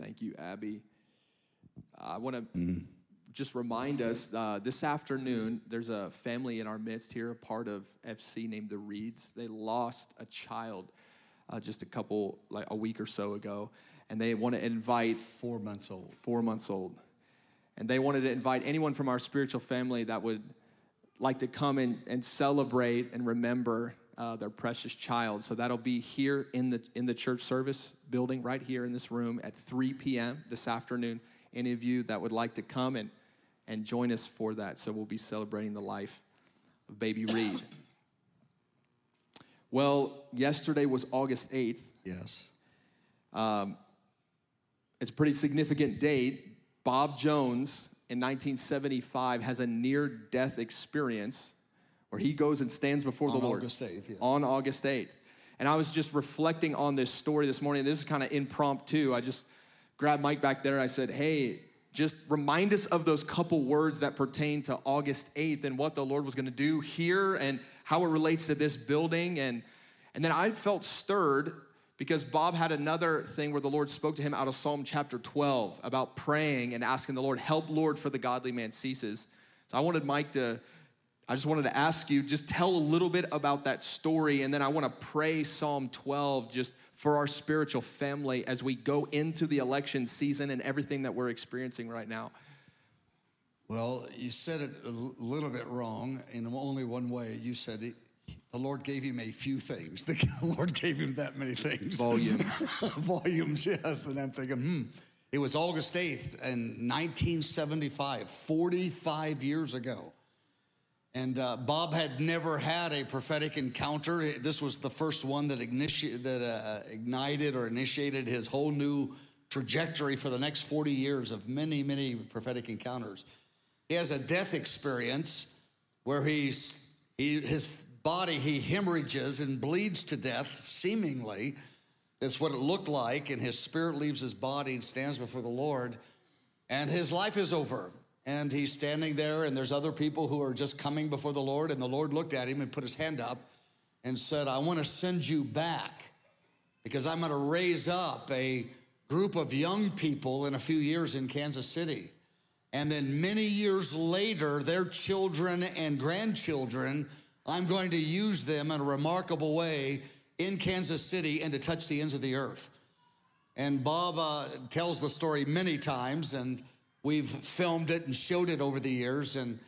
Thank you, Abby. I want to just remind us uh, this afternoon, there's a family in our midst here, a part of FC named the Reeds. They lost a child uh, just a couple, like a week or so ago, and they want to invite Four months old. four months old. And they wanted to invite anyone from our spiritual family that would like to come and, and celebrate and remember uh, their precious child. So that'll be here in the, in the church service building, right here in this room at 3 p.m. this afternoon. Any of you that would like to come and, and join us for that. So we'll be celebrating the life of baby Reed. Well, yesterday was August 8th. Yes. It's a pretty significant date. Bob Jones in 1975 has a near death experience where he goes and stands before On the Lord. August 8th, yes. On August 8th. And I was just reflecting on this story this morning. This is kind of impromptu. I just grabbed Mike back there and I said, hey, just remind us of those couple words that pertain to August 8th and what the Lord was going to do here and how it relates to this building. And, and then I felt stirred because Bob had another thing where the Lord spoke to him out of Psalm chapter 12 about praying and asking the Lord, help Lord for the godly man ceases. So I wanted Mike to, I just wanted to ask you, just tell a little bit about that story. And then I want to pray Psalm 12 just for our spiritual family as we go into the election season and everything that we're experiencing right now. Well, you said it a little bit wrong in only one way. You said it, the Lord gave him a few things. The Lord gave him that many things. Volumes. Volumes, yes. And I'm thinking, hmm. It was August 8th in 1975, 45 years ago. And uh, Bob had never had a prophetic encounter. This was the first one that, that uh, ignited or initiated his whole new trajectory for the next 40 years of many, many prophetic encounters. He has a death experience where he's, he, his body, he hemorrhages and bleeds to death, seemingly. That's what it looked like. And his spirit leaves his body and stands before the Lord. And his life is over. And he's standing there, and there's other people who are just coming before the Lord. And the Lord looked at him and put his hand up and said, I want to send you back because I'm going to raise up a group of young people in a few years in Kansas City. And then many years later, their children and grandchildren, I'm going to use them in a remarkable way in Kansas City and to touch the ends of the earth. And Bob uh, tells the story many times, and we've filmed it and showed it over the years. And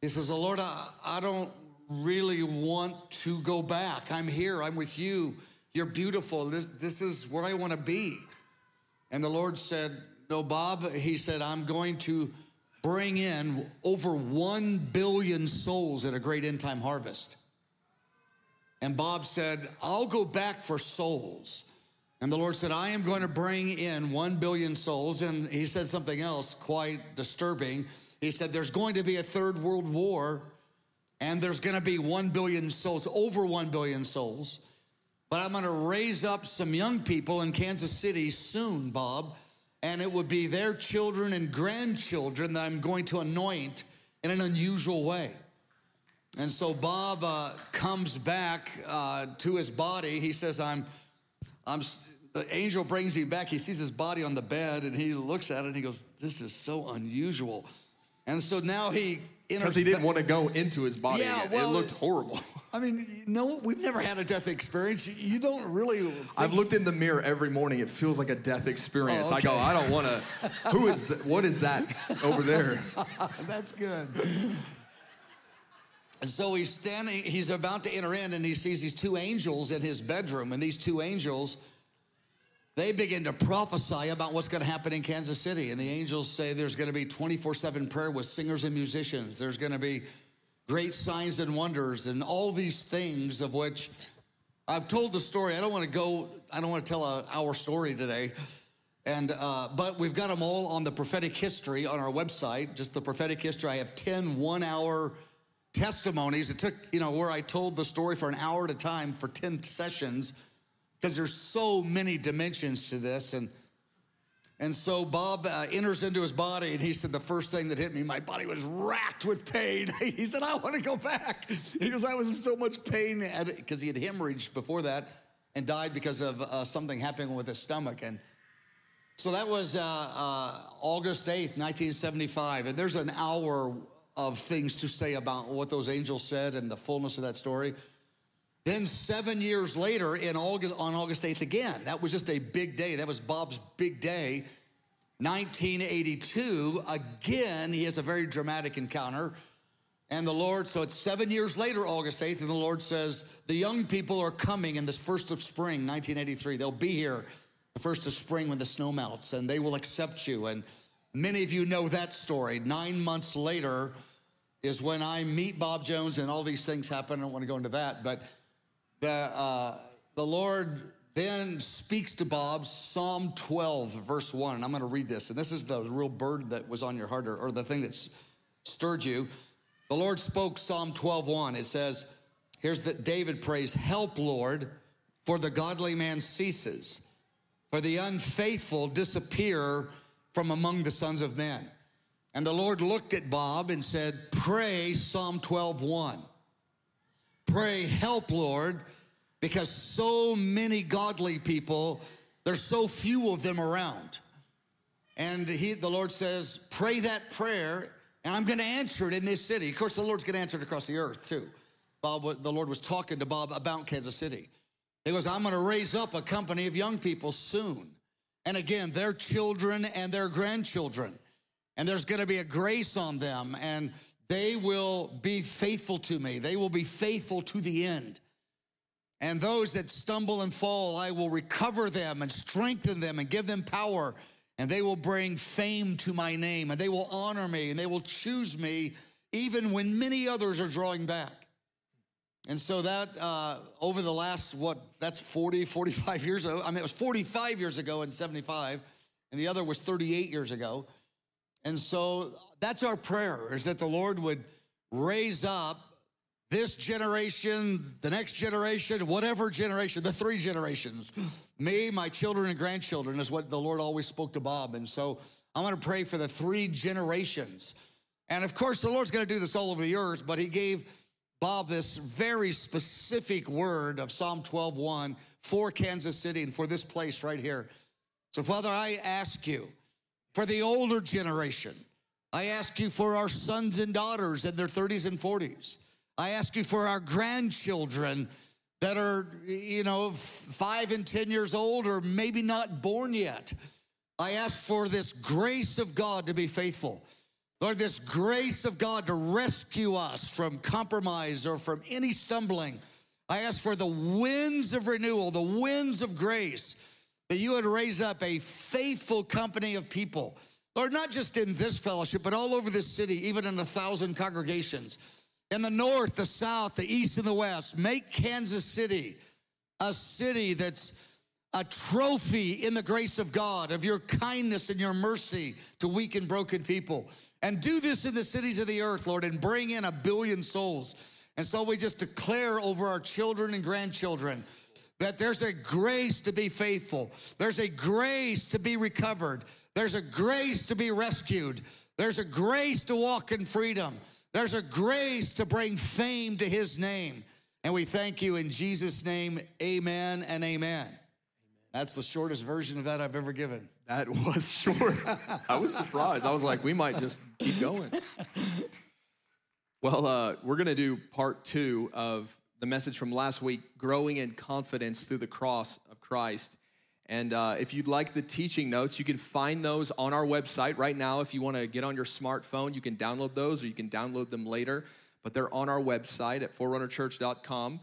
he says, oh, Lord, I, I don't really want to go back. I'm here, I'm with you. You're beautiful. This, this is where I want to be. And the Lord said, No, Bob, he said, I'm going to bring in over 1 billion souls at a great end time harvest. And Bob said, I'll go back for souls. And the Lord said, I am going to bring in 1 billion souls. And he said something else quite disturbing. He said, There's going to be a third world war, and there's going to be 1 billion souls, over 1 billion souls. But I'm going to raise up some young people in Kansas City soon, Bob, and it would be their children and grandchildren that I'm going to anoint in an unusual way. And so Bob uh, comes back uh, to his body. He says, I'm, I'm, the angel brings him back. He sees his body on the bed and he looks at it and he goes, This is so unusual. And so now he. Because he didn't want to go into his body Yeah, again. well, it looked horrible. I mean, no, we've never had a death experience. You don't really. I've looked in the mirror every morning. It feels like a death experience. Oh, I go. I don't want to. Who is? What is that over there? That's good. And so he's standing, he's about to enter in, and he sees these two angels in his bedroom. And these two angels, they begin to prophesy about what's going to happen in Kansas City. And the angels say there's going to be 24 7 prayer with singers and musicians. There's going to be great signs and wonders, and all these things of which I've told the story. I don't want to go, I don't want to tell a, our story today. And uh, but we've got them all on the prophetic history on our website. Just the prophetic history. I have 10 one-hour testimonies. It took you know where I told the story for an hour at a time for 10 sessions because there's so many dimensions to this. And and so Bob uh, enters into his body, and he said the first thing that hit me, my body was racked with pain. he said, "I want to go back." He goes, "I was in so much pain because he had hemorrhaged before that and died because of uh, something happening with his stomach." And So that was uh, uh, August 8th, 1975. And there's an hour of things to say about what those angels said and the fullness of that story. Then seven years later, in August, on August 8th again, that was just a big day. That was Bob's big day. 1982, again, he has a very dramatic encounter. And the Lord, so it's seven years later, August 8th, and the Lord says, The young people are coming in this first of spring, 1983. They'll be here the first of spring when the snow melts, and they will accept you. And many of you know that story. Nine months later is when I meet Bob Jones, and all these things happen. I don't want to go into that, but the, uh, the Lord then speaks to Bob Psalm 12, verse 1. And I'm going to read this. And this is the real burden that was on your heart or, or the thing that stirred you. The Lord spoke Psalm 12, 1. It says, Here's that David prays, Help, Lord, for the godly man ceases for the unfaithful disappear from among the sons of men. And the Lord looked at Bob and said, Pray Psalm 12, 1. Pray, help, Lord, because so many godly people, there's so few of them around. And he, the Lord says, Pray that prayer, and I'm going to answer it in this city. Of course, the Lord's going to answer it across the earth, too. Bob, the Lord was talking to Bob about Kansas City. He goes, I'm going to raise up a company of young people soon. And again, their children and their grandchildren. And there's going to be a grace on them, and they will be faithful to me. They will be faithful to the end. And those that stumble and fall, I will recover them and strengthen them and give them power. And they will bring fame to my name, and they will honor me, and they will choose me even when many others are drawing back. And so that uh, over the last, what, that's 40, 45 years ago. I mean, it was 45 years ago in 75, and the other was 38 years ago. And so that's our prayer is that the Lord would raise up this generation, the next generation, whatever generation, the three generations. Me, my children, and grandchildren is what the Lord always spoke to Bob. And so I'm going to pray for the three generations. And of course, the Lord's going to do this all over the earth, but He gave Bob this very specific word of Psalm 12:1 for Kansas City and for this place right here. So, Father, I ask you for the older generation. I ask you for our sons and daughters in their 30s and 40s. I ask you for our grandchildren that are, you know, five and 10 years old or maybe not born yet. I ask for this grace of God to be faithful. Lord, this grace of God to rescue us from compromise or from any stumbling. I ask for the winds of renewal, the winds of grace, that you would raise up a faithful company of people. Lord, not just in this fellowship, but all over this city, even in a thousand congregations. In the north, the south, the east, and the west, make Kansas City a city that's a trophy in the grace of God, of your kindness and your mercy to weak and broken people. And do this in the cities of the earth, Lord, and bring in a billion souls. And so we just declare over our children and grandchildren that there's a grace to be faithful, there's a grace to be recovered, there's a grace to be rescued, there's a grace to walk in freedom, there's a grace to bring fame to his name. And we thank you in Jesus' name, amen and amen. amen. That's the shortest version of that I've ever given. That was short. I was surprised. I was like, we might just keep going. Well, uh, we're going to do part two of the message from last week growing in confidence through the cross of Christ. And uh, if you'd like the teaching notes, you can find those on our website right now. If you want to get on your smartphone, you can download those or you can download them later. But they're on our website at forerunnerchurch.com.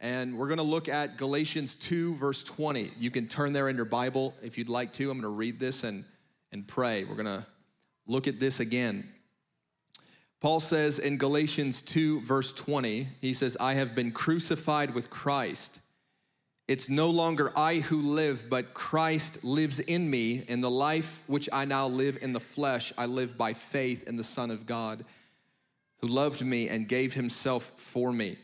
And we're going to look at Galatians 2, verse 20. You can turn there in your Bible if you'd like to. I'm going to read this and, and pray. We're going to look at this again. Paul says in Galatians 2, verse 20, he says, I have been crucified with Christ. It's no longer I who live, but Christ lives in me. In the life which I now live in the flesh, I live by faith in the Son of God, who loved me and gave himself for me.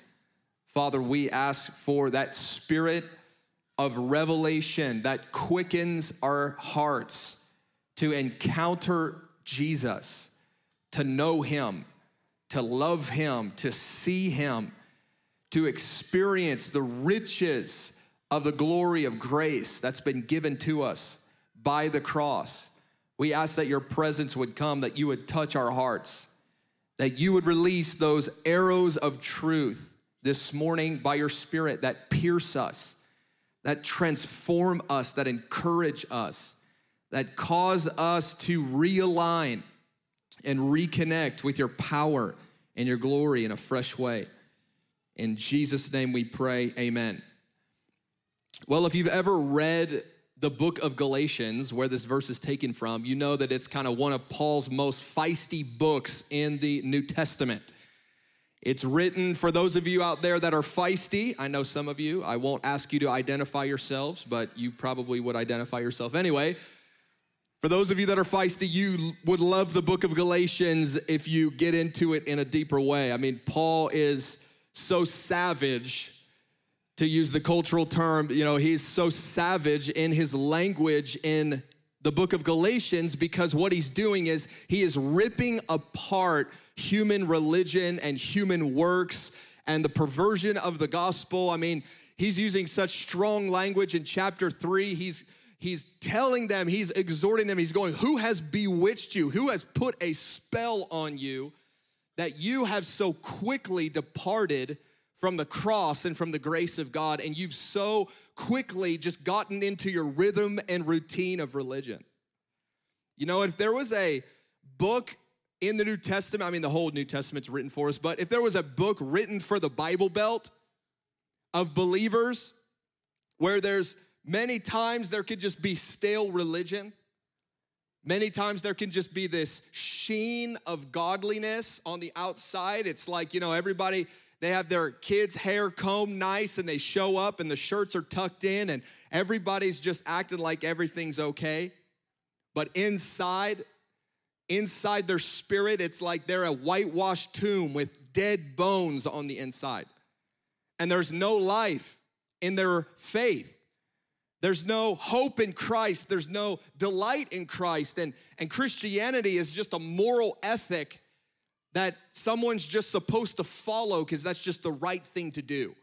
Father, we ask for that spirit of revelation that quickens our hearts to encounter Jesus, to know him, to love him, to see him, to experience the riches of the glory of grace that's been given to us by the cross. We ask that your presence would come, that you would touch our hearts, that you would release those arrows of truth this morning by your Spirit that pierce us, that transform us, that encourage us, that cause us to realign and reconnect with your power and your glory in a fresh way. In Jesus' name we pray, amen. Well, if you've ever read the book of Galatians, where this verse is taken from, you know that it's kind of one of Paul's most feisty books in the New Testament. It's written for those of you out there that are feisty. I know some of you. I won't ask you to identify yourselves, but you probably would identify yourself anyway. For those of you that are feisty, you would love the book of Galatians if you get into it in a deeper way. I mean, Paul is so savage, to use the cultural term, you know, he's so savage in his language in the book of Galatians because what he's doing is he is ripping apart human religion and human works and the perversion of the gospel. I mean, he's using such strong language in chapter three. He's he's telling them, he's exhorting them, he's going, Who has bewitched you? Who has put a spell on you that you have so quickly departed from the cross and from the grace of God, and you've so quickly just gotten into your rhythm and routine of religion? You know, if there was a book in the New Testament, I mean, the whole New Testament's written for us, but if there was a book written for the Bible Belt of believers where there's many times there could just be stale religion, many times there can just be this sheen of godliness on the outside. It's like, you know, everybody. They have their kids' hair combed nice and they show up and the shirts are tucked in and everybody's just acting like everything's okay. But inside, inside their spirit, it's like they're a whitewashed tomb with dead bones on the inside. And there's no life in their faith. There's no hope in Christ. There's no delight in Christ. And, and Christianity is just a moral ethic that someone's just supposed to follow because that's just the right thing to do.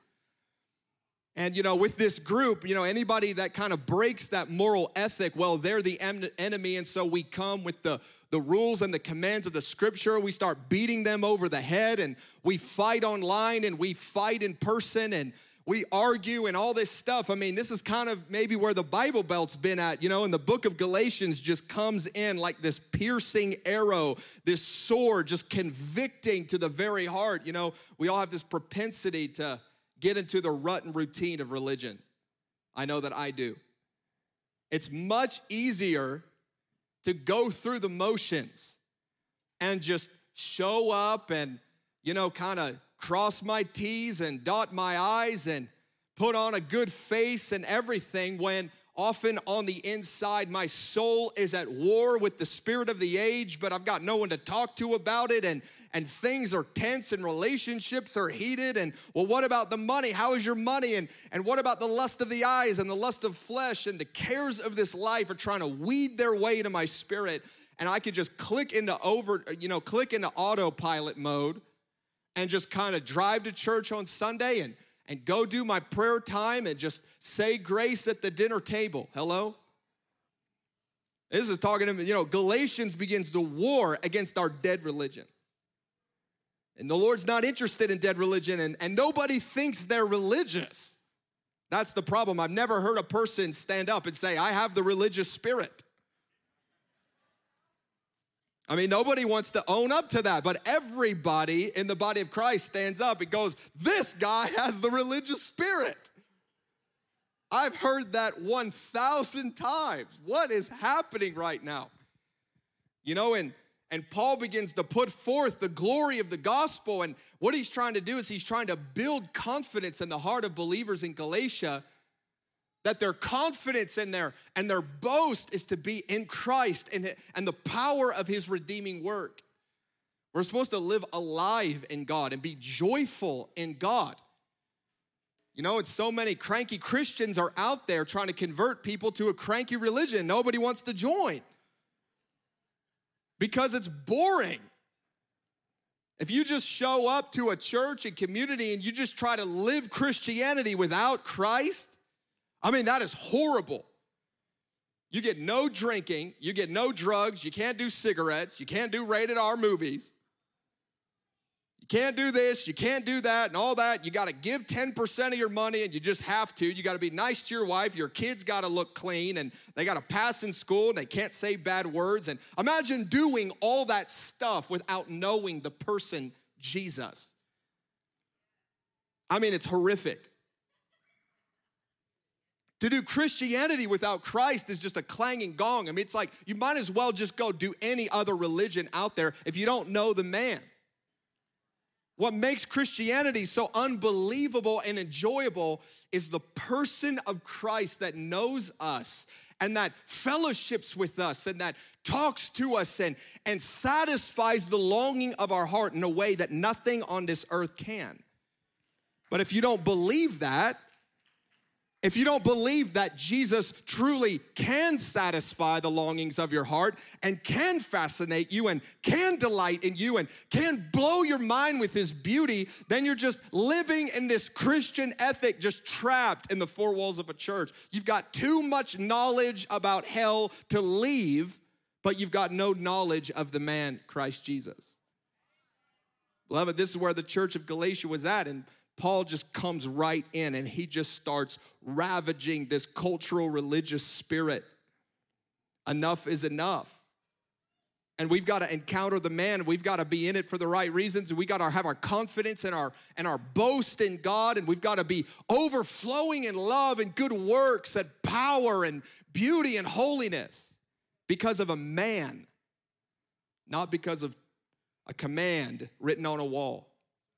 And, you know, with this group, you know, anybody that kind of breaks that moral ethic, well, they're the enemy. And so we come with the, the rules and the commands of the scripture. We start beating them over the head and we fight online and we fight in person and we argue and all this stuff. I mean, this is kind of maybe where the Bible Belt's been at, you know, and the book of Galatians just comes in like this piercing arrow, this sword just convicting to the very heart. You know, we all have this propensity to get into the rut and routine of religion. I know that I do. It's much easier to go through the motions and just show up and, you know, kind of cross my T's and dot my I's and put on a good face and everything when often on the inside my soul is at war with the spirit of the age but i've got no one to talk to about it and and things are tense and relationships are heated and well what about the money? How is your money? And and what about the lust of the eyes and the lust of flesh and the cares of this life are trying to weed their way to my spirit? And i could just click into over you know click into autopilot mode and just kind of drive to church on sunday and and go do my prayer time and just say grace at the dinner table hello this is talking to you know galatians begins the war against our dead religion and the Lord's not interested in dead religion, and, and nobody thinks they're religious. That's the problem. I've never heard a person stand up and say, I have the religious spirit. I mean, nobody wants to own up to that, but everybody in the body of Christ stands up and goes, This guy has the religious spirit. I've heard that 1,000 times. What is happening right now? You know, and and Paul begins to put forth the glory of the gospel. And what he's trying to do is he's trying to build confidence in the heart of believers in Galatia that their confidence in their and their boast is to be in Christ and, and the power of his redeeming work. We're supposed to live alive in God and be joyful in God. You know, it's so many cranky Christians are out there trying to convert people to a cranky religion. Nobody wants to join because it's boring. If you just show up to a church and community and you just try to live Christianity without Christ, I mean, that is horrible. You get no drinking, you get no drugs, you can't do cigarettes, you can't do rated R movies. You can't do this, you can't do that, and all that. You got to give 10% of your money, and you just have to. You got to be nice to your wife. Your kids got to look clean, and they got to pass in school, and they can't say bad words. And imagine doing all that stuff without knowing the person Jesus. I mean, it's horrific. To do Christianity without Christ is just a clanging gong. I mean, it's like you might as well just go do any other religion out there if you don't know the man. What makes Christianity so unbelievable and enjoyable is the person of Christ that knows us and that fellowships with us and that talks to us and, and satisfies the longing of our heart in a way that nothing on this earth can. But if you don't believe that, if you don't believe that Jesus truly can satisfy the longings of your heart and can fascinate you and can delight in you and can blow your mind with his beauty, then you're just living in this Christian ethic, just trapped in the four walls of a church. You've got too much knowledge about hell to leave, but you've got no knowledge of the man, Christ Jesus. Beloved, this is where the church of Galatia was at. And Paul just comes right in and he just starts ravaging this cultural religious spirit. Enough is enough. And we've got to encounter the man. We've got to be in it for the right reasons. And we got to have our confidence and our and our boast in God. And we've got to be overflowing in love and good works and power and beauty and holiness because of a man, not because of a command written on a wall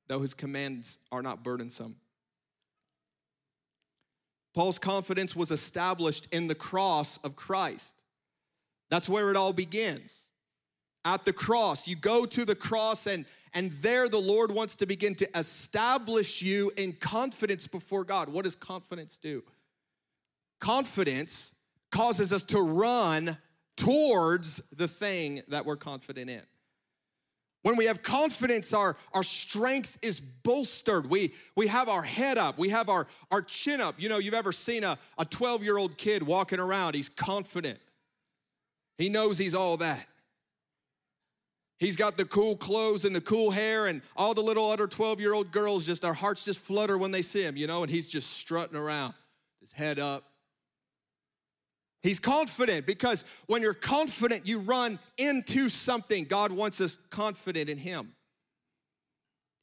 though his commands are not burdensome. Paul's confidence was established in the cross of Christ. That's where it all begins. At the cross, you go to the cross, and, and there the Lord wants to begin to establish you in confidence before God. What does confidence do? Confidence causes us to run towards the thing that we're confident in. When we have confidence, our, our strength is bolstered. We, we have our head up, we have our, our chin up. You know, you've ever seen a 12 year old kid walking around, he's confident. He knows he's all that. He's got the cool clothes and the cool hair, and all the little other 12 year old girls just, their hearts just flutter when they see him, you know, and he's just strutting around, his head up, He's confident because when you're confident, you run into something. God wants us confident in Him.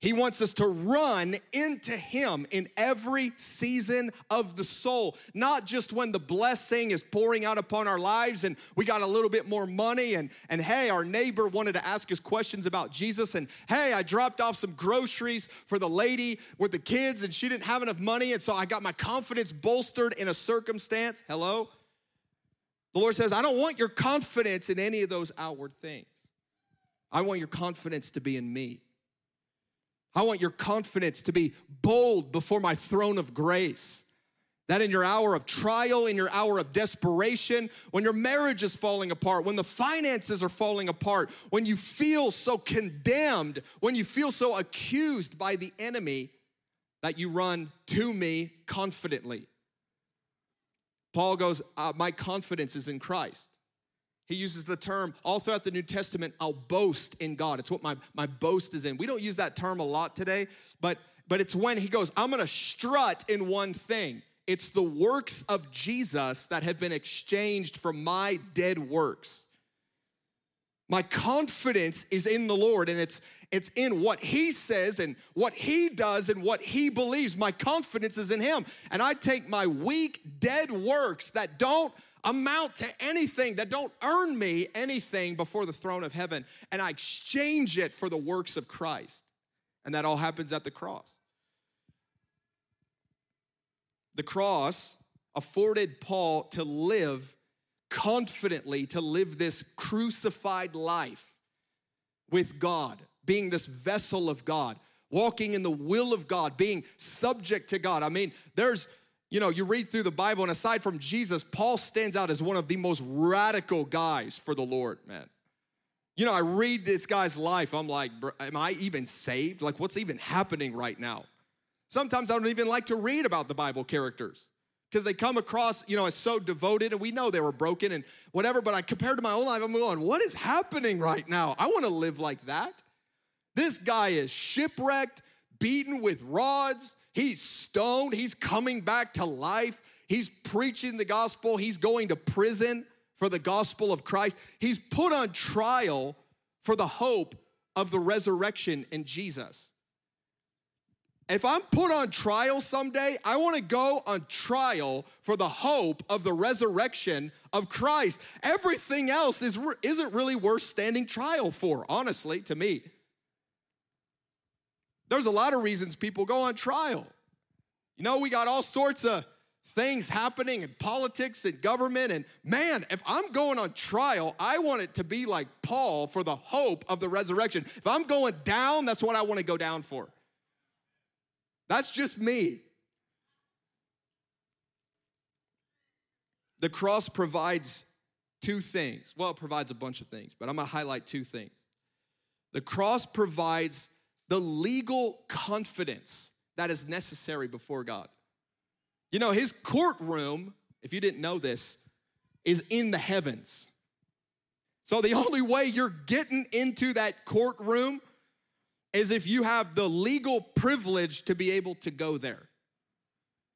He wants us to run into Him in every season of the soul, not just when the blessing is pouring out upon our lives and we got a little bit more money and, and hey, our neighbor wanted to ask us questions about Jesus and hey, I dropped off some groceries for the lady with the kids and she didn't have enough money and so I got my confidence bolstered in a circumstance. Hello? The Lord says, I don't want your confidence in any of those outward things. I want your confidence to be in me. I want your confidence to be bold before my throne of grace. That in your hour of trial, in your hour of desperation, when your marriage is falling apart, when the finances are falling apart, when you feel so condemned, when you feel so accused by the enemy, that you run to me confidently. Paul goes, uh, My confidence is in Christ. He uses the term all throughout the New Testament, I'll boast in God. It's what my, my boast is in. We don't use that term a lot today, but, but it's when he goes, I'm gonna strut in one thing. It's the works of Jesus that have been exchanged for my dead works. My confidence is in the Lord and it's it's in what he says and what he does and what he believes. My confidence is in him. And I take my weak, dead works that don't amount to anything, that don't earn me anything before the throne of heaven, and I exchange it for the works of Christ. And that all happens at the cross. The cross afforded Paul to live confidently, to live this crucified life with God being this vessel of God, walking in the will of God, being subject to God. I mean, there's, you know, you read through the Bible, and aside from Jesus, Paul stands out as one of the most radical guys for the Lord, man. You know, I read this guy's life, I'm like, am I even saved? Like, what's even happening right now? Sometimes I don't even like to read about the Bible characters because they come across, you know, as so devoted, and we know they were broken and whatever. But I compared to my own life, I'm going, what is happening right now? I want to live like that. This guy is shipwrecked, beaten with rods. He's stoned. He's coming back to life. He's preaching the gospel. He's going to prison for the gospel of Christ. He's put on trial for the hope of the resurrection in Jesus. If I'm put on trial someday, I want to go on trial for the hope of the resurrection of Christ. Everything else is, isn't really worth standing trial for, honestly, to me. There's a lot of reasons people go on trial. You know, we got all sorts of things happening in politics and government. And man, if I'm going on trial, I want it to be like Paul for the hope of the resurrection. If I'm going down, that's what I want to go down for. That's just me. The cross provides two things. Well, it provides a bunch of things, but I'm gonna highlight two things. The cross provides the legal confidence that is necessary before God. You know, his courtroom, if you didn't know this, is in the heavens. So the only way you're getting into that courtroom is if you have the legal privilege to be able to go there.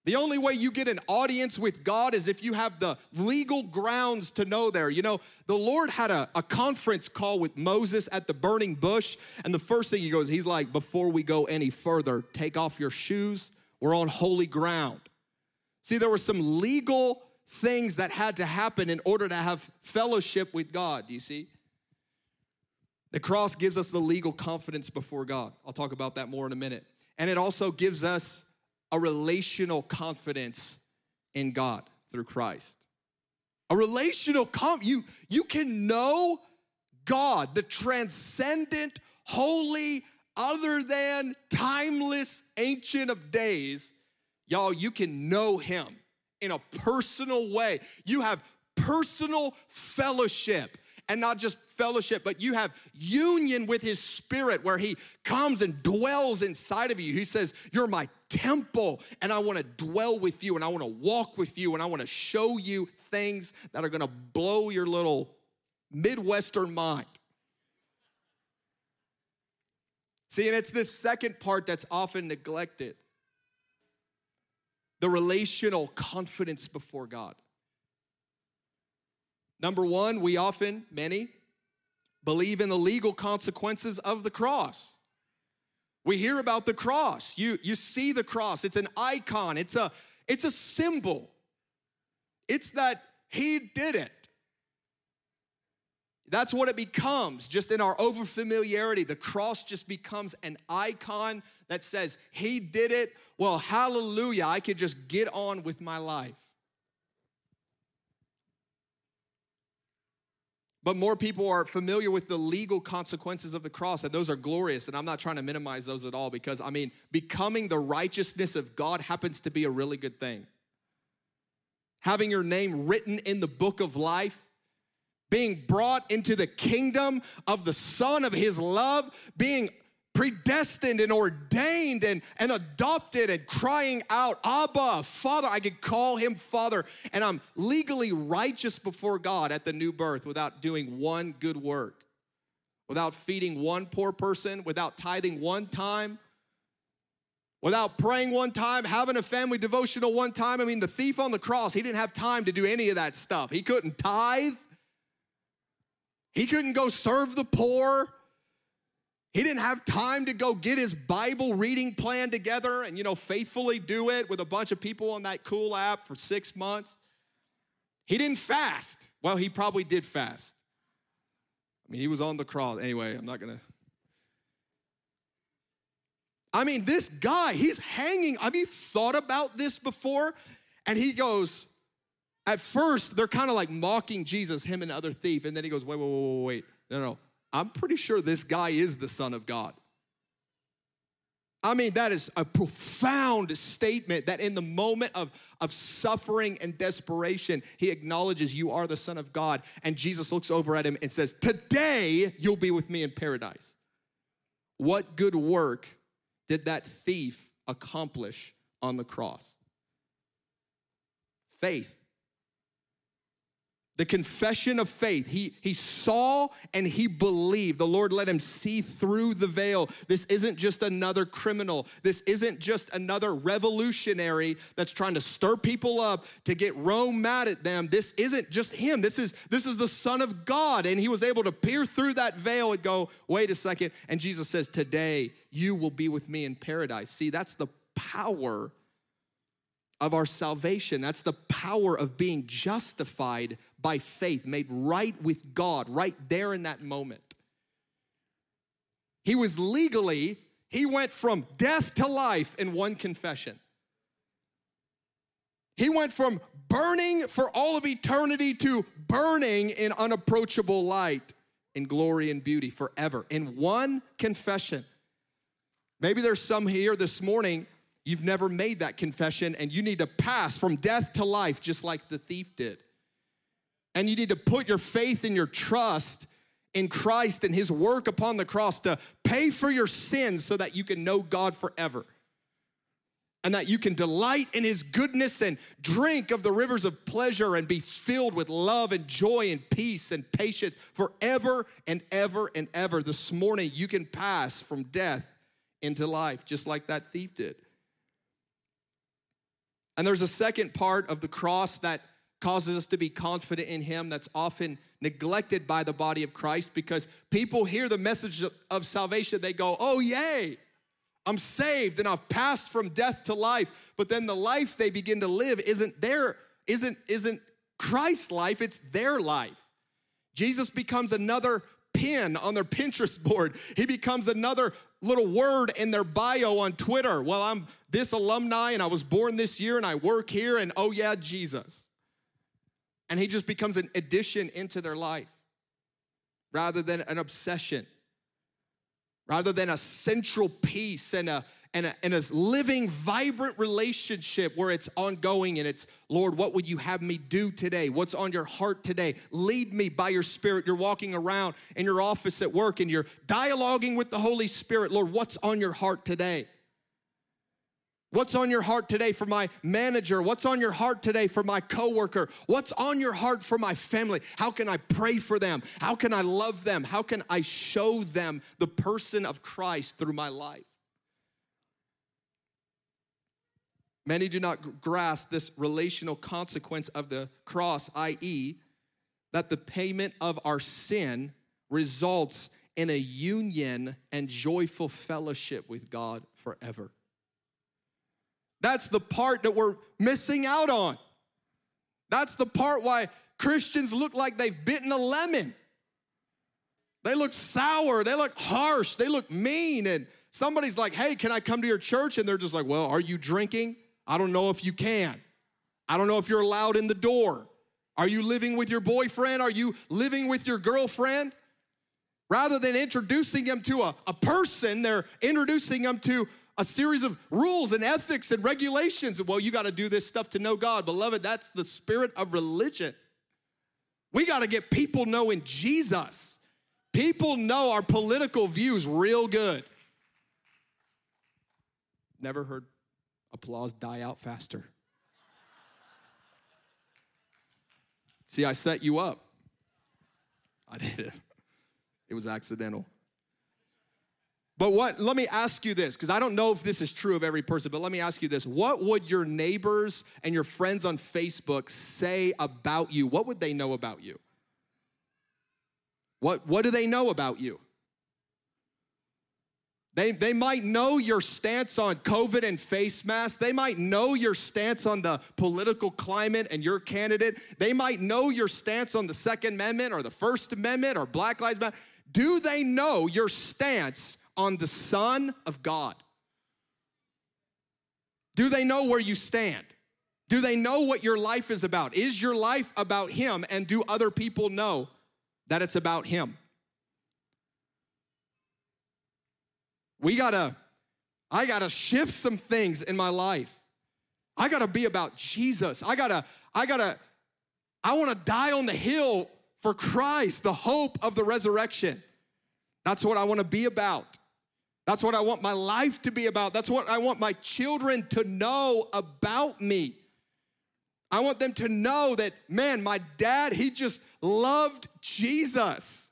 The only way you get an audience with God is if you have the legal grounds to know there. You know, the Lord had a, a conference call with Moses at the burning bush, and the first thing he goes, He's like, Before we go any further, take off your shoes. We're on holy ground. See, there were some legal things that had to happen in order to have fellowship with God, do you see? The cross gives us the legal confidence before God. I'll talk about that more in a minute. And it also gives us a relational confidence in God through Christ. A relational com you you can know God, the transcendent, holy, other than timeless ancient of days Y'all, you can know him in a personal way. You have personal fellowship and not just fellowship, but you have union with his spirit where he comes and dwells inside of you. He says, You're my temple, and I want to dwell with you, and I want to walk with you, and I want to show you things that are to blow your little Midwestern mind. See, and it's this second part that's often neglected the relational confidence before God. Number one, we often, many, believe in the legal consequences of the cross. We hear about the cross. You, you see the cross. It's an icon. It's a, it's a symbol. It's that he did it. That's what it becomes, just in our overfamiliarity. The cross just becomes an icon that says, He did it. Well, hallelujah, I could just get on with my life. But more people are familiar with the legal consequences of the cross, and those are glorious. And I'm not trying to minimize those at all because, I mean, becoming the righteousness of God happens to be a really good thing. Having your name written in the book of life being brought into the kingdom of the Son of His love, being predestined and ordained and, and adopted and crying out, Abba, Father. I could call him Father, and I'm legally righteous before God at the new birth without doing one good work, without feeding one poor person, without tithing one time. Without praying one time, having a family devotional one time. I mean, the thief on the cross, he didn't have time to do any of that stuff. He couldn't tithe. He couldn't go serve the poor. He didn't have time to go get his Bible reading plan together and, you know, faithfully do it with a bunch of people on that cool app for six months. He didn't fast. Well, he probably did fast. I mean, he was on the cross. Anyway, I'm not going to. I mean, this guy, he's hanging. Have you thought about this before? And he goes, at first, they're kind of like mocking Jesus, him and the other thief. And then he goes, wait, wait, wait, wait, wait. No, no. I'm pretty sure this guy is the Son of God. I mean, that is a profound statement that in the moment of, of suffering and desperation, he acknowledges you are the Son of God. And Jesus looks over at him and says, Today you'll be with me in paradise. What good work did that thief accomplish on the cross? Faith. The confession of faith. He, he saw and he believed. The Lord let him see through the veil. This isn't just another criminal. This isn't just another revolutionary that's trying to stir people up to get Rome mad at them. This isn't just him. This is, this is the Son of God. And he was able to peer through that veil and go, wait a second. And Jesus says, Today you will be with me in paradise. See, that's the power of our salvation. That's the power of being justified by faith, made right with God right there in that moment. He was legally, he went from death to life in one confession. He went from burning for all of eternity to burning in unapproachable light in glory and beauty forever in one confession. Maybe there's some here this morning You've never made that confession, and you need to pass from death to life, just like the thief did. And you need to put your faith and your trust in Christ and his work upon the cross to pay for your sins so that you can know God forever. And that you can delight in his goodness and drink of the rivers of pleasure and be filled with love and joy and peace and patience forever and ever and ever. This morning, you can pass from death into life, just like that thief did. And there's a second part of the cross that causes us to be confident in Him that's often neglected by the body of Christ because people hear the message of salvation, they go, Oh, yay, I'm saved and I've passed from death to life. But then the life they begin to live isn't their, isn't, isn't Christ's life, it's their life. Jesus becomes another pin on their Pinterest board. He becomes another little word in their bio on Twitter. Well, I'm this alumni and I was born this year and I work here and oh yeah, Jesus. And he just becomes an addition into their life rather than an obsession, rather than a central piece and a, and a, and a living, vibrant relationship where it's ongoing and it's, Lord, what would you have me do today? What's on your heart today? Lead me by your spirit. You're walking around in your office at work and you're dialoguing with the Holy Spirit. Lord, what's on your heart today? What's on your heart today for my manager? What's on your heart today for my coworker? What's on your heart for my family? How can I pray for them? How can I love them? How can I show them the person of Christ through my life? Many do not grasp this relational consequence of the cross, i.e., that the payment of our sin results in a union and joyful fellowship with God forever. That's the part that we're missing out on. That's the part why Christians look like they've bitten a lemon. They look sour, they look harsh, they look mean. And somebody's like, hey, can I come to your church? And they're just like, well, are you drinking? I don't know if you can. I don't know if you're allowed in the door. Are you living with your boyfriend? Are you living with your girlfriend? Rather than introducing them to a, a person, they're introducing them to a series of rules and ethics and regulations. Well, you got to do this stuff to know God. Beloved, that's the spirit of religion. We got to get people knowing Jesus. People know our political views real good. Never heard applause die out faster. See, I set you up. I did it. It was accidental. But what, let me ask you this, because I don't know if this is true of every person, but let me ask you this. What would your neighbors and your friends on Facebook say about you? What would they know about you? What, what do they know about you? They, they might know your stance on COVID and face masks. They might know your stance on the political climate and your candidate. They might know your stance on the Second Amendment or the First Amendment or Black Lives Matter. Do they know your stance on the Son of God? Do they know where you stand? Do they know what your life is about? Is your life about Him? And do other people know that it's about Him? We gotta, I gotta shift some things in my life. I gotta be about Jesus. I gotta, I gotta, I wanna die on the hill for Christ, the hope of the resurrection. That's what I wanna be about. That's what I want my life to be about. That's what I want my children to know about me. I want them to know that, man, my dad, he just loved Jesus.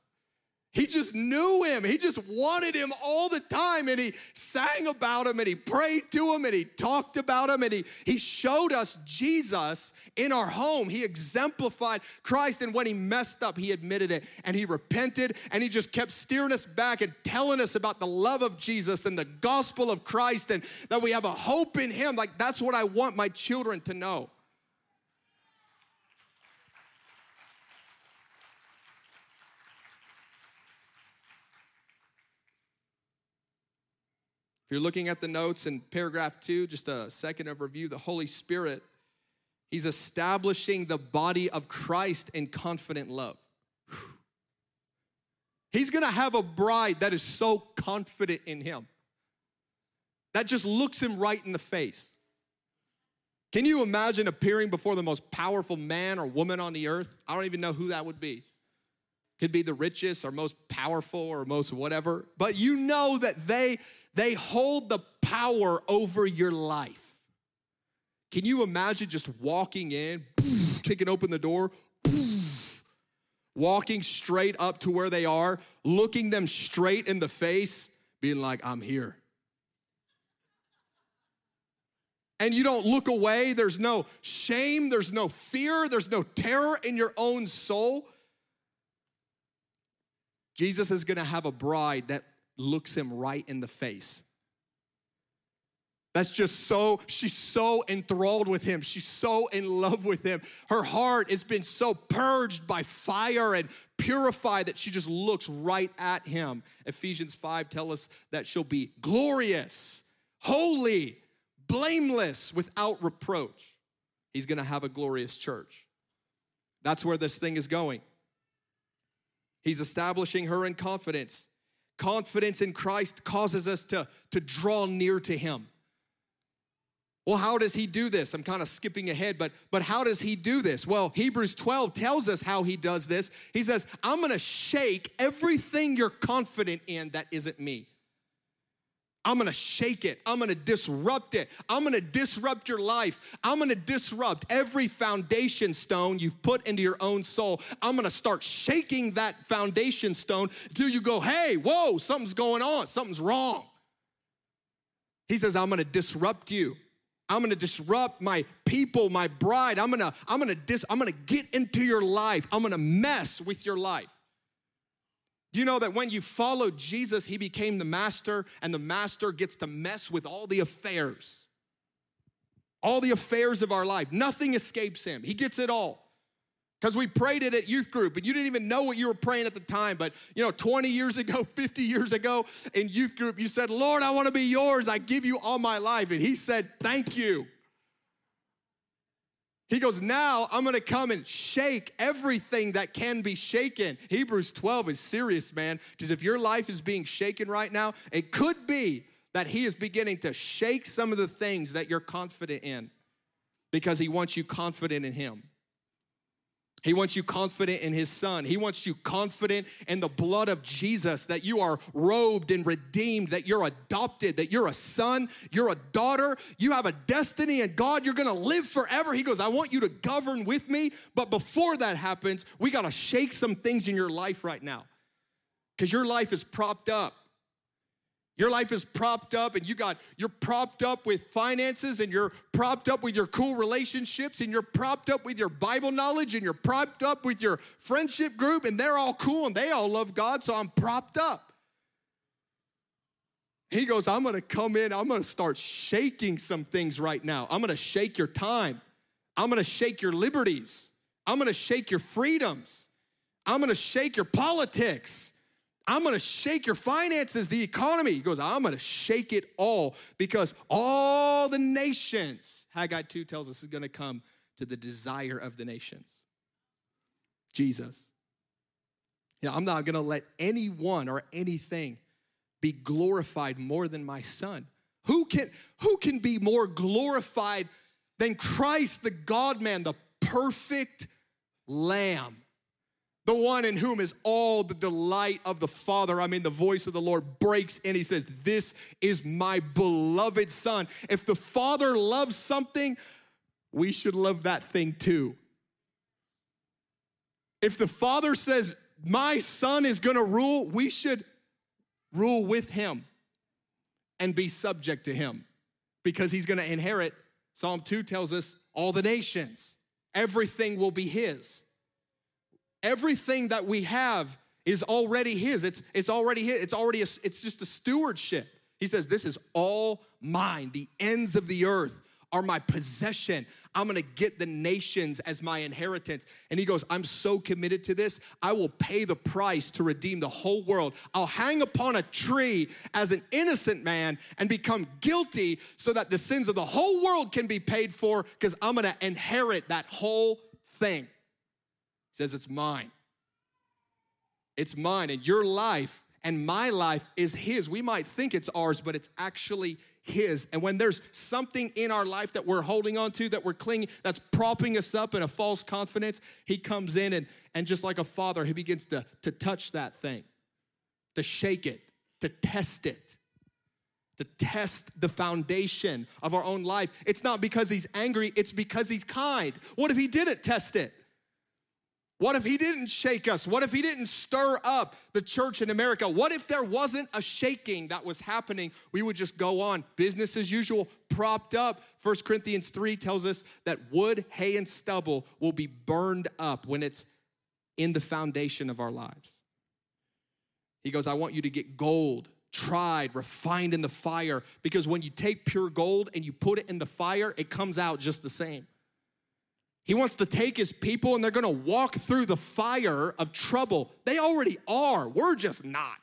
He just knew him. He just wanted him all the time. And he sang about him and he prayed to him and he talked about him and he, he showed us Jesus in our home. He exemplified Christ. And when he messed up, he admitted it and he repented and he just kept steering us back and telling us about the love of Jesus and the gospel of Christ and that we have a hope in him. Like, that's what I want my children to know. You're looking at the notes in paragraph two, just a second of review, the Holy Spirit, He's establishing the body of Christ in confident love. He's gonna have a bride that is so confident in Him that just looks Him right in the face. Can you imagine appearing before the most powerful man or woman on the earth? I don't even know who that would be. Could be the richest or most powerful or most whatever, but you know that they they hold the power over your life. Can you imagine just walking in, kicking open the door, walking straight up to where they are, looking them straight in the face, being like, I'm here. And you don't look away. There's no shame, there's no fear, there's no terror in your own soul. Jesus is gonna have a bride that looks him right in the face. That's just so, she's so enthralled with him. She's so in love with him. Her heart has been so purged by fire and purified that she just looks right at him. Ephesians 5 tell us that she'll be glorious, holy, blameless, without reproach. He's gonna have a glorious church. That's where this thing is going. He's establishing her in confidence. Confidence in Christ causes us to, to draw near to him. Well, how does he do this? I'm kind of skipping ahead, but but how does he do this? Well, Hebrews 12 tells us how he does this. He says, "I'm going to shake everything you're confident in that isn't me." I'm gonna shake it. I'm gonna disrupt it. I'm gonna disrupt your life. I'm gonna disrupt every foundation stone you've put into your own soul. I'm gonna start shaking that foundation stone until you go, hey, whoa, something's going on, something's wrong. He says, I'm gonna disrupt you. I'm gonna disrupt my people, my bride. I'm gonna, I'm gonna dis, I'm gonna get into your life. I'm gonna mess with your life. Do you know that when you follow Jesus, he became the master, and the master gets to mess with all the affairs? All the affairs of our life. Nothing escapes him. He gets it all. Because we prayed it at youth group, and you didn't even know what you were praying at the time. But you know, 20 years ago, 50 years ago in youth group, you said, Lord, I want to be yours. I give you all my life. And he said, Thank you. He goes, Now I'm gonna come and shake everything that can be shaken. Hebrews 12 is serious, man, because if your life is being shaken right now, it could be that He is beginning to shake some of the things that you're confident in because He wants you confident in Him. He wants you confident in his son. He wants you confident in the blood of Jesus that you are robed and redeemed, that you're adopted, that you're a son, you're a daughter, you have a destiny, and God, you're gonna live forever. He goes, I want you to govern with me. But before that happens, we gotta shake some things in your life right now because your life is propped up. Your life is propped up and you got you're propped up with finances and you're propped up with your cool relationships and you're propped up with your Bible knowledge and you're propped up with your friendship group and they're all cool and they all love God, so I'm propped up. He goes, I'm gonna come in, I'm gonna start shaking some things right now. I'm gonna shake your time. I'm gonna shake your liberties. I'm gonna shake your freedoms. I'm gonna shake your politics. I'm gonna shake your finances, the economy. He goes, I'm gonna shake it all because all the nations, Haggai 2 tells us, is gonna come to the desire of the nations Jesus. Yeah, I'm not gonna let anyone or anything be glorified more than my son. Who can, who can be more glorified than Christ, the God man, the perfect lamb? The one in whom is all the delight of the Father. I mean, the voice of the Lord breaks in. He says, This is my beloved Son. If the Father loves something, we should love that thing too. If the Father says, My son is gonna rule, we should rule with him and be subject to him because he's gonna inherit. Psalm 2 tells us all the nations, everything will be his. Everything that we have is already his. It's, it's already his. It's already, a, it's just a stewardship. He says, This is all mine. The ends of the earth are my possession. I'm gonna get the nations as my inheritance. And he goes, I'm so committed to this, I will pay the price to redeem the whole world. I'll hang upon a tree as an innocent man and become guilty so that the sins of the whole world can be paid for because I'm gonna inherit that whole thing. Says, It's mine. It's mine. And your life and my life is his. We might think it's ours, but it's actually his. And when there's something in our life that we're holding on to, that we're clinging, that's propping us up in a false confidence, He comes in and, and just like a father, He begins to, to touch that thing, to shake it, to test it. To test the foundation of our own life. It's not because he's angry, it's because he's kind. What if he didn't test it? What if he didn't shake us? What if he didn't stir up the church in America? What if there wasn't a shaking that was happening? We would just go on business as usual, propped up. 1 Corinthians 3 tells us that wood, hay, and stubble will be burned up when it's in the foundation of our lives. He goes, I want you to get gold, tried, refined in the fire, because when you take pure gold and you put it in the fire, it comes out just the same. He wants to take his people and they're gonna walk through the fire of trouble. They already are, we're just not.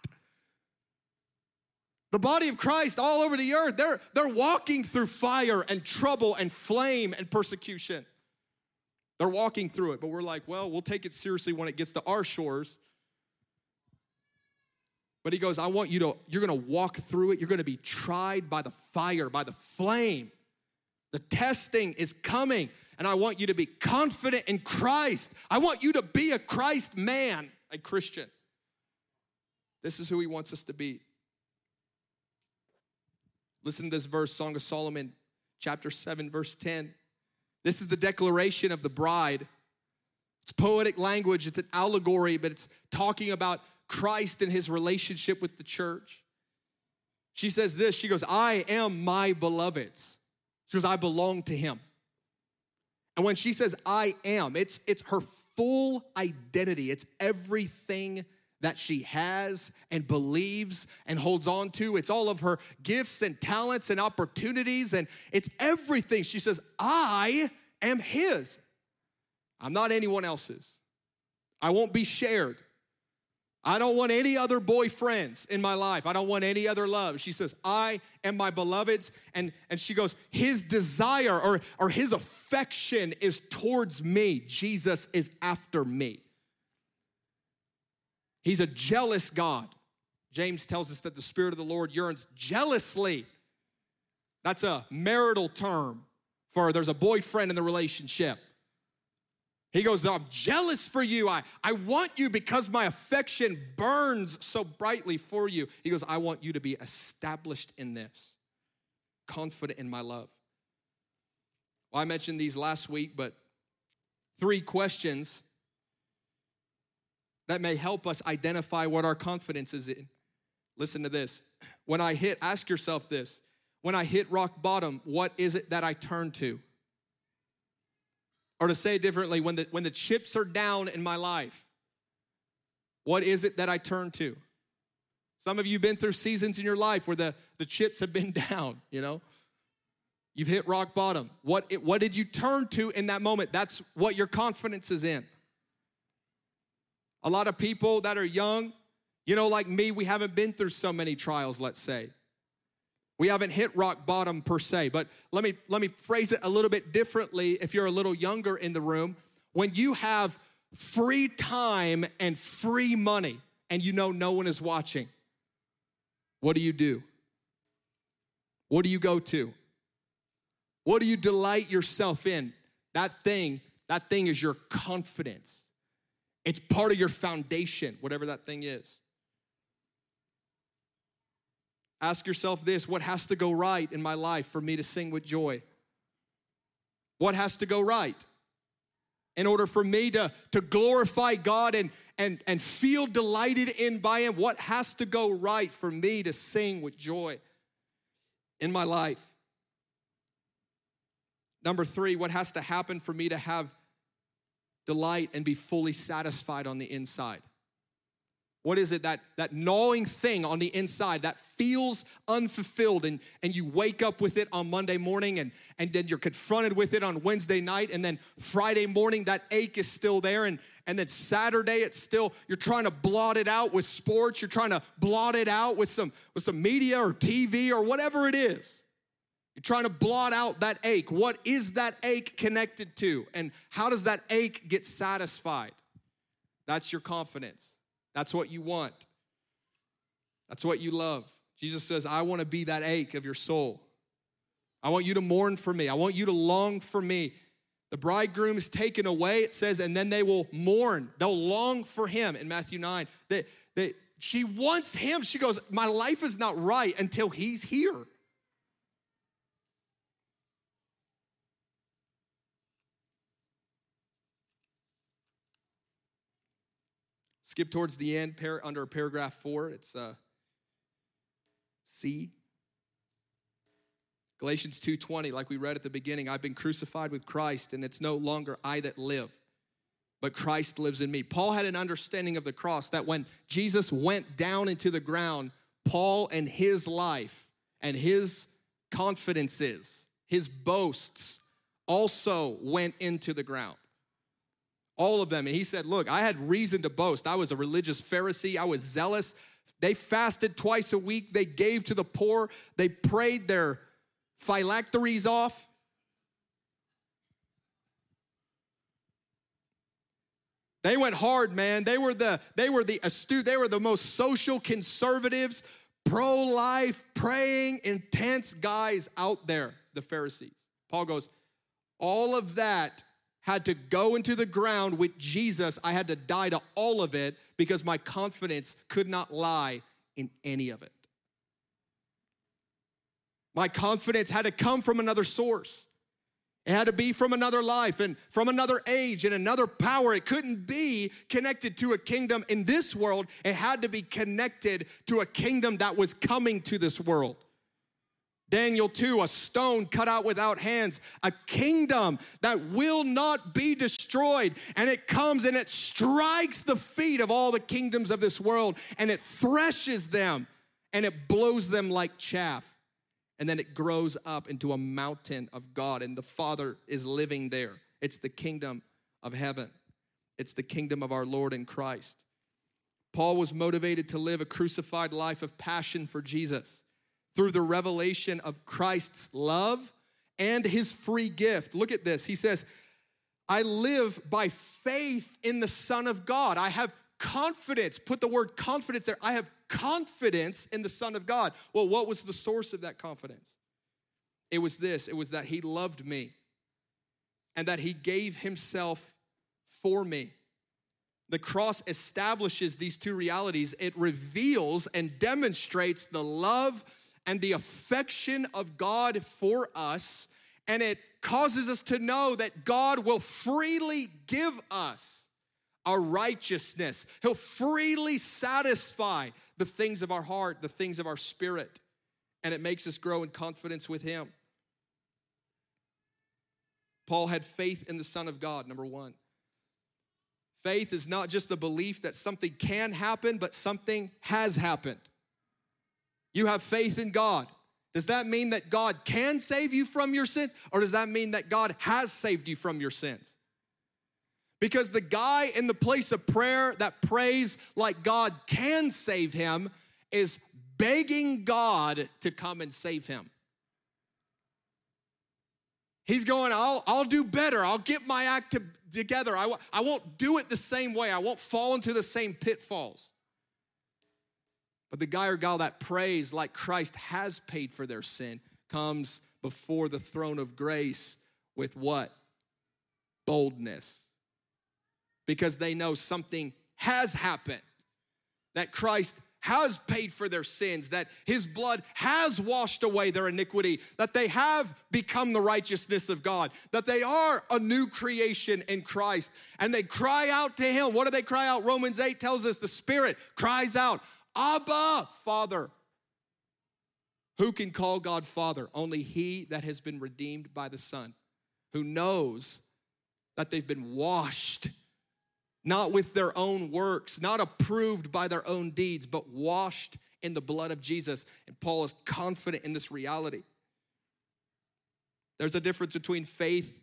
The body of Christ all over the earth, they're, they're walking through fire and trouble and flame and persecution. They're walking through it, but we're like, well, we'll take it seriously when it gets to our shores. But he goes, I want you to, you're gonna walk through it. You're gonna be tried by the fire, by the flame. The testing is coming and I want you to be confident in Christ. I want you to be a Christ man, a Christian. This is who he wants us to be. Listen to this verse, Song of Solomon, chapter 7, verse 10. This is the declaration of the bride. It's poetic language, it's an allegory, but it's talking about Christ and his relationship with the church. She says this She goes, I am my beloved's. She goes, I belong to him. And when she says I am, it's it's her full identity. It's everything that she has and believes and holds on to. It's all of her gifts and talents and opportunities and it's everything. She says, "I am his. I'm not anyone else's. I won't be shared. I don't want any other boyfriends in my life. I don't want any other love. She says, I am my beloved's. And, and she goes, His desire or, or his affection is towards me. Jesus is after me. He's a jealous God. James tells us that the Spirit of the Lord yearns jealously. That's a marital term for there's a boyfriend in the relationship. He goes, I'm jealous for you. I, I want you because my affection burns so brightly for you. He goes, I want you to be established in this, confident in my love. Well, I mentioned these last week, but three questions that may help us identify what our confidence is in. Listen to this. When I hit, ask yourself this when I hit rock bottom, what is it that I turn to? Or to say differently, when the, when the chips are down in my life, what is it that I turn to? Some of you have been through seasons in your life where the, the chips have been down, you know? You've hit rock bottom. What, it, what did you turn to in that moment? That's what your confidence is in. A lot of people that are young, you know, like me, we haven't been through so many trials, let's say. We haven't hit rock bottom per se, but let me let me phrase it a little bit differently if you're a little younger in the room. When you have free time and free money and you know no one is watching, what do you do? What do you go to? What do you delight yourself in? That thing, that thing is your confidence. It's part of your foundation, whatever that thing is. Ask yourself this what has to go right in my life for me to sing with joy? What has to go right? In order for me to, to glorify God and, and, and feel delighted in by Him, what has to go right for me to sing with joy in my life? Number three, what has to happen for me to have delight and be fully satisfied on the inside? What is it that that gnawing thing on the inside that feels unfulfilled and, and you wake up with it on Monday morning and, and then you're confronted with it on Wednesday night and then Friday morning that ache is still there and, and then Saturday it's still you're trying to blot it out with sports, you're trying to blot it out with some with some media or TV or whatever it is. You're trying to blot out that ache. What is that ache connected to? And how does that ache get satisfied? That's your confidence. That's what you want. That's what you love. Jesus says, I want to be that ache of your soul. I want you to mourn for me. I want you to long for me. The bridegroom is taken away, it says, and then they will mourn. They'll long for him in Matthew 9. That, that she wants him. She goes, My life is not right until he's here. Skip towards the end, par- under paragraph four. It's uh, C. Galatians 2:20, like we read at the beginning, I've been crucified with Christ, and it's no longer I that live, but Christ lives in me. Paul had an understanding of the cross that when Jesus went down into the ground, Paul and his life and his confidences, his boasts, also went into the ground all of them. And he said, Look, I had reason to boast. I was a religious Pharisee, I was zealous. They fasted twice a week, they gave to the poor, they prayed their phylacteries off. They went hard, man. They were the they were the astute, they were the most social conservatives, pro-life, praying, intense guys out there, the Pharisees. Paul goes, all of that had to go into the ground with Jesus. I had to die to all of it because my confidence could not lie in any of it. My confidence had to come from another source. It had to be from another life and from another age and another power. It couldn't be connected to a kingdom in this world. It had to be connected to a kingdom that was coming to this world. Daniel 2, a stone cut out without hands, a kingdom that will not be destroyed. And it comes and it strikes the feet of all the kingdoms of this world and it threshes them and it blows them like chaff. And then it grows up into a mountain of God, and the Father is living there. It's the kingdom of heaven, it's the kingdom of our Lord in Christ. Paul was motivated to live a crucified life of passion for Jesus through the revelation of Christ's love and his free gift. Look at this. He says, I live by faith in the Son of God. I have confidence. Put the word confidence there. I have confidence in the Son of God. Well, what was the source of that confidence? It was this it was that he loved me and that he gave himself for me. The cross establishes these two realities. It reveals and demonstrates the love and the affection of God for us, and it causes us to know that God will freely give us our righteousness. He'll freely satisfy the things of our heart, the things of our spirit, and it makes us grow in confidence with Him. Paul had faith in the Son of God, number one. Faith is not just the belief that something can happen, but something has happened. You have faith in God. Does that mean that God can save you from your sins? Or does that mean that God has saved you from your sins? Because the guy in the place of prayer that prays like God can save him is begging God to come and save him. He's going, I'll, I'll do better. I'll get my act to, together. I, I won't do it the same way. I won't fall into the same pitfalls. But the guy or gal that prays like Christ has paid for their sin comes before the throne of grace with what? Boldness. Because they know something has happened, that Christ has paid for their sins, that his blood has washed away their iniquity, that they have become the righteousness of God, that they are a new creation in Christ. And they cry out to him. What do they cry out? Romans 8 tells us the Spirit cries out, Abba, Father. Who can call God Father? Only he that has been redeemed by the Son, who knows that they've been washed not with their own works, not approved by their own deeds, but washed in the blood of Jesus. And Paul is confident in this reality. There's a difference between faith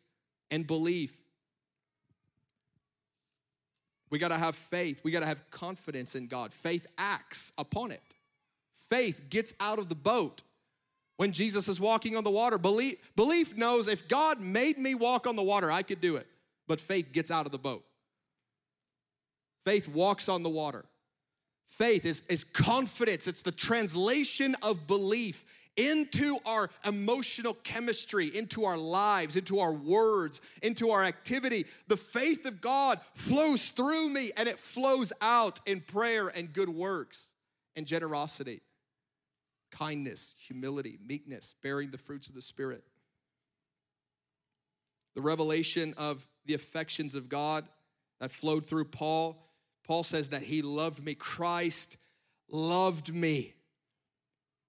and belief. We got to have faith. We got to have confidence in God. Faith acts upon it. Faith gets out of the boat when Jesus is walking on the water. Belief, belief knows if God made me walk on the water, I could do it. But faith gets out of the boat. Faith walks on the water. Faith is, is confidence, it's the translation of belief into our emotional chemistry, into our lives, into our words, into our activity. The faith of God flows through me and it flows out in prayer and good works and generosity, kindness, humility, meekness, bearing the fruits of the Spirit. The revelation of the affections of God that flowed through Paul Paul says that he loved me. Christ loved me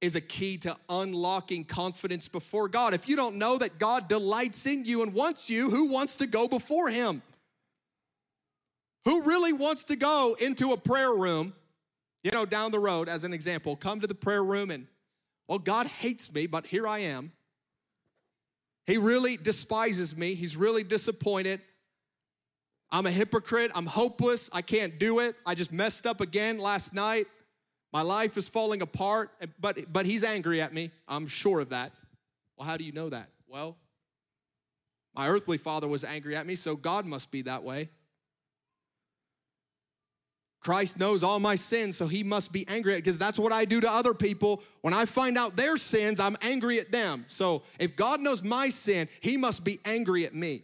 is a key to unlocking confidence before God. If you don't know that God delights in you and wants you, who wants to go before him? Who really wants to go into a prayer room, you know, down the road, as an example, come to the prayer room and, well, God hates me, but here I am. He really despises me. He's really disappointed. I'm a hypocrite. I'm hopeless. I can't do it. I just messed up again last night. My life is falling apart, but, but he's angry at me. I'm sure of that. Well, how do you know that? Well, my earthly father was angry at me, so God must be that way. Christ knows all my sins, so he must be angry because that's what I do to other people. When I find out their sins, I'm angry at them. So if God knows my sin, he must be angry at me.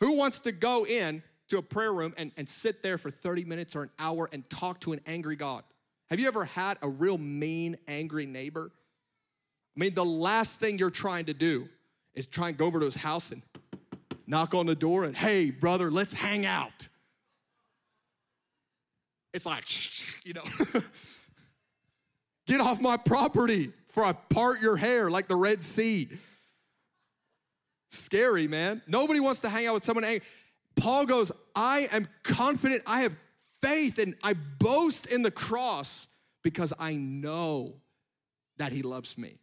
Who wants to go in to a prayer room and, and sit there for 30 minutes or an hour and talk to an angry God? Have you ever had a real mean, angry neighbor? I mean, the last thing you're trying to do is try and go over to his house and knock on the door and, hey, brother, let's hang out. It's like, you know, get off my property for I part your hair like the Red Sea. Scary, man. Nobody wants to hang out with someone angry. Paul goes, I am confident, I have faith, and I boast in the cross because I know that he loves me.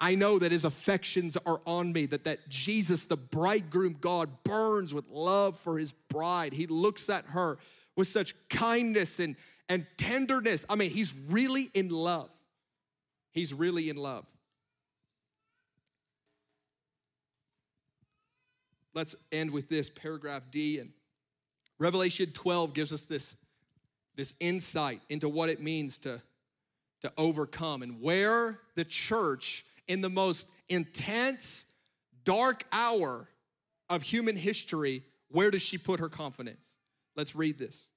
I know that his affections are on me, that, that Jesus, the bridegroom God, burns with love for his bride. He looks at her with such kindness and, and tenderness. I mean, he's really in love. He's really in love. Let's end with this paragraph D. And Revelation 12 gives us this, this insight into what it means to, to overcome and where the church, in the most intense, dark hour of human history, where does she put her confidence? Let's read this.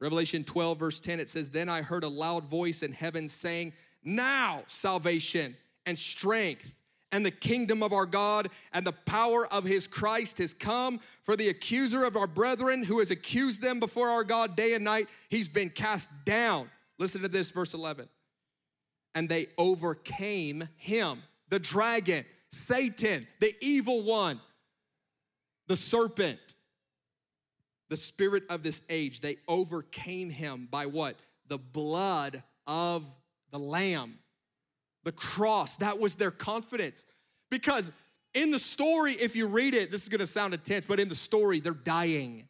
Revelation 12, verse 10, it says, Then I heard a loud voice in heaven saying, Now salvation and strength and the kingdom of our God and the power of his Christ has come. For the accuser of our brethren who has accused them before our God day and night, he's been cast down. Listen to this, verse 11. And they overcame him, the dragon, Satan, the evil one, the serpent, the spirit of this age. They overcame him by what? The blood of the Lamb the cross. That was their confidence. Because in the story, if you read it, this is gonna sound intense, but in the story, they're dying.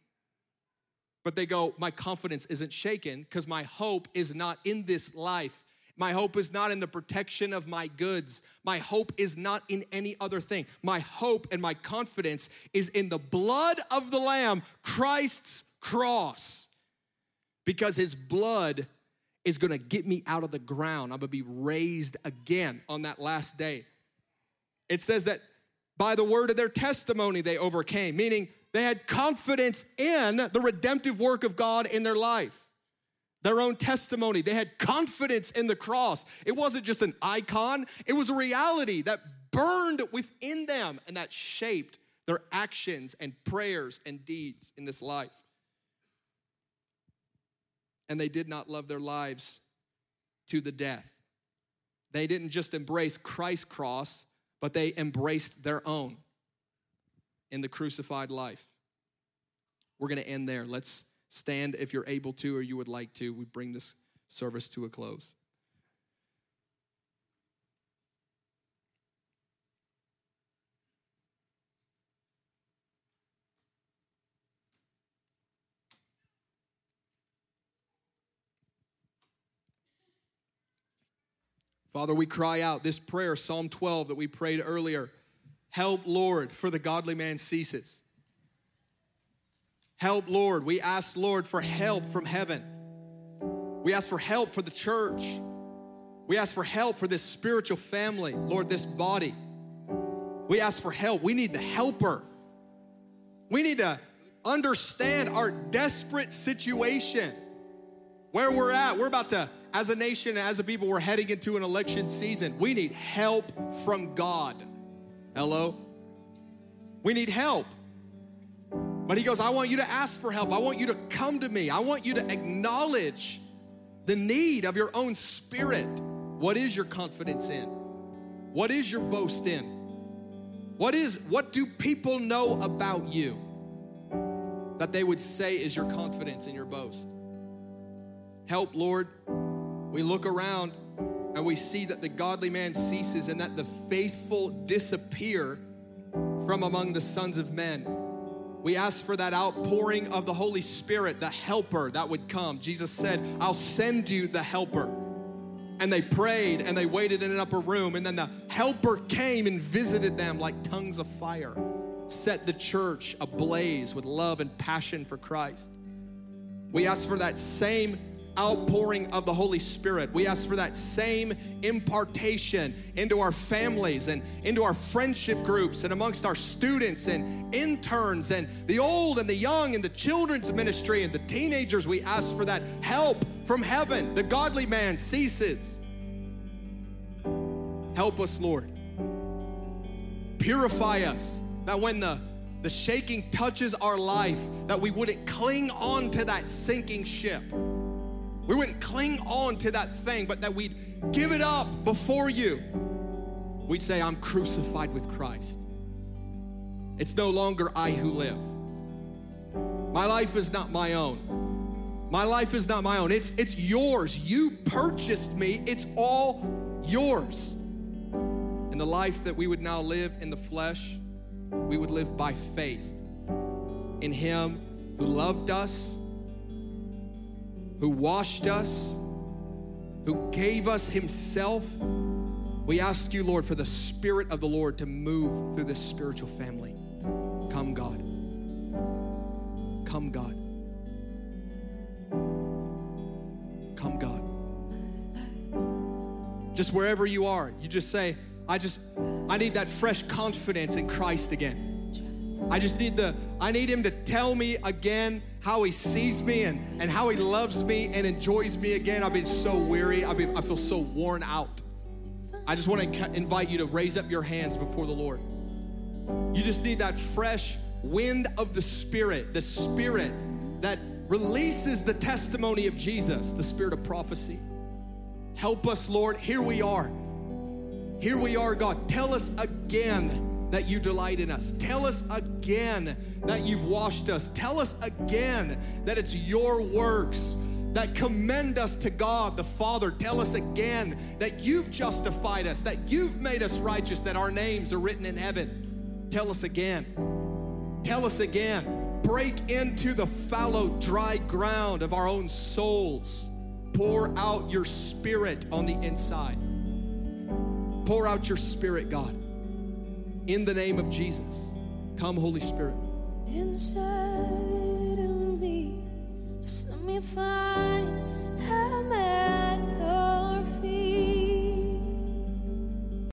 But they go, My confidence isn't shaken because my hope is not in this life. My hope is not in the protection of my goods. My hope is not in any other thing. My hope and my confidence is in the blood of the Lamb, Christ's cross, because his blood is gonna get me out of the ground. I'm gonna be raised again on that last day. It says that by the word of their testimony they overcame, meaning they had confidence in the redemptive work of God in their life. their own testimony. They had confidence in the cross. It wasn't just an icon, it was a reality that burned within them and that shaped their actions and prayers and deeds in this life. And they did not love their lives to the death. They didn't just embrace Christ's cross, but they embraced their own in the crucified life. We're going to end there. Let's stand if you're able to or you would like to. We bring this service to a close. Father, we cry out this prayer, Psalm 12, that we prayed earlier. Help, Lord, for the godly man ceases. Help, Lord. We ask, Lord, for help from heaven. We ask for help for the church. We ask for help for this spiritual family, Lord, this body. We ask for help. We need the helper. We need to understand our desperate situation, where we're at. We're about to, as a nation, as a people, we're heading into an election season. We need help from God. Hello? We need help. But he goes, I want you to ask for help. I want you to come to me. I want you to acknowledge the need of your own spirit. What is your confidence in? What is your boast in? What is what do people know about you that they would say is your confidence and your boast? Help, Lord. We look around and we see that the godly man ceases and that the faithful disappear from among the sons of men. We ask for that outpouring of the Holy Spirit, the helper that would come. Jesus said, I'll send you the helper. And they prayed and they waited in an upper room, and then the helper came and visited them like tongues of fire, set the church ablaze with love and passion for Christ. We ask for that same outpouring of the Holy Spirit. We ask for that same impartation into our families and into our friendship groups and amongst our students and interns and the old and the young and the children's ministry and the teenagers. We ask for that help from heaven. The godly man ceases. Help us, Lord. Purify us that when the the shaking touches our life, that we wouldn't cling on to that sinking ship we wouldn't cling on to that thing, but that we'd give it up before you. We'd say, I'm crucified with Christ. It's no longer I who live. My life is not my own. My life is not my own. It's, it's yours. You purchased me. It's all yours. And the life that we would now live in the flesh, we would live by faith in Him who loved us who washed us, who gave us Himself. We ask you, Lord, for the Spirit of the Lord to move through this spiritual family. Come, God. Come, God. Come, God. Just wherever you are, you just say, I just, I need that fresh confidence in Christ again. I just need the, I need him to tell me again how he sees me and, and how he loves me and enjoys me again. I've been so weary. I've been, I feel so worn out. I just want to invite you to raise up your hands before the Lord. You just need that fresh wind of the Spirit, the Spirit that releases the testimony of Jesus, the Spirit of prophecy. Help us, Lord. Here we are. Here we are, God. Tell us again that you delight in us. Tell us again that you've washed us. Tell us again that it's your works that commend us to God the Father. Tell us again that you've justified us, that you've made us righteous, that our names are written in heaven. Tell us again. Tell us again. Break into the fallow, dry ground of our own souls. Pour out your spirit on the inside. Pour out your spirit, God in the name of Jesus. Come, Holy Spirit. Inside of me, let me find a man.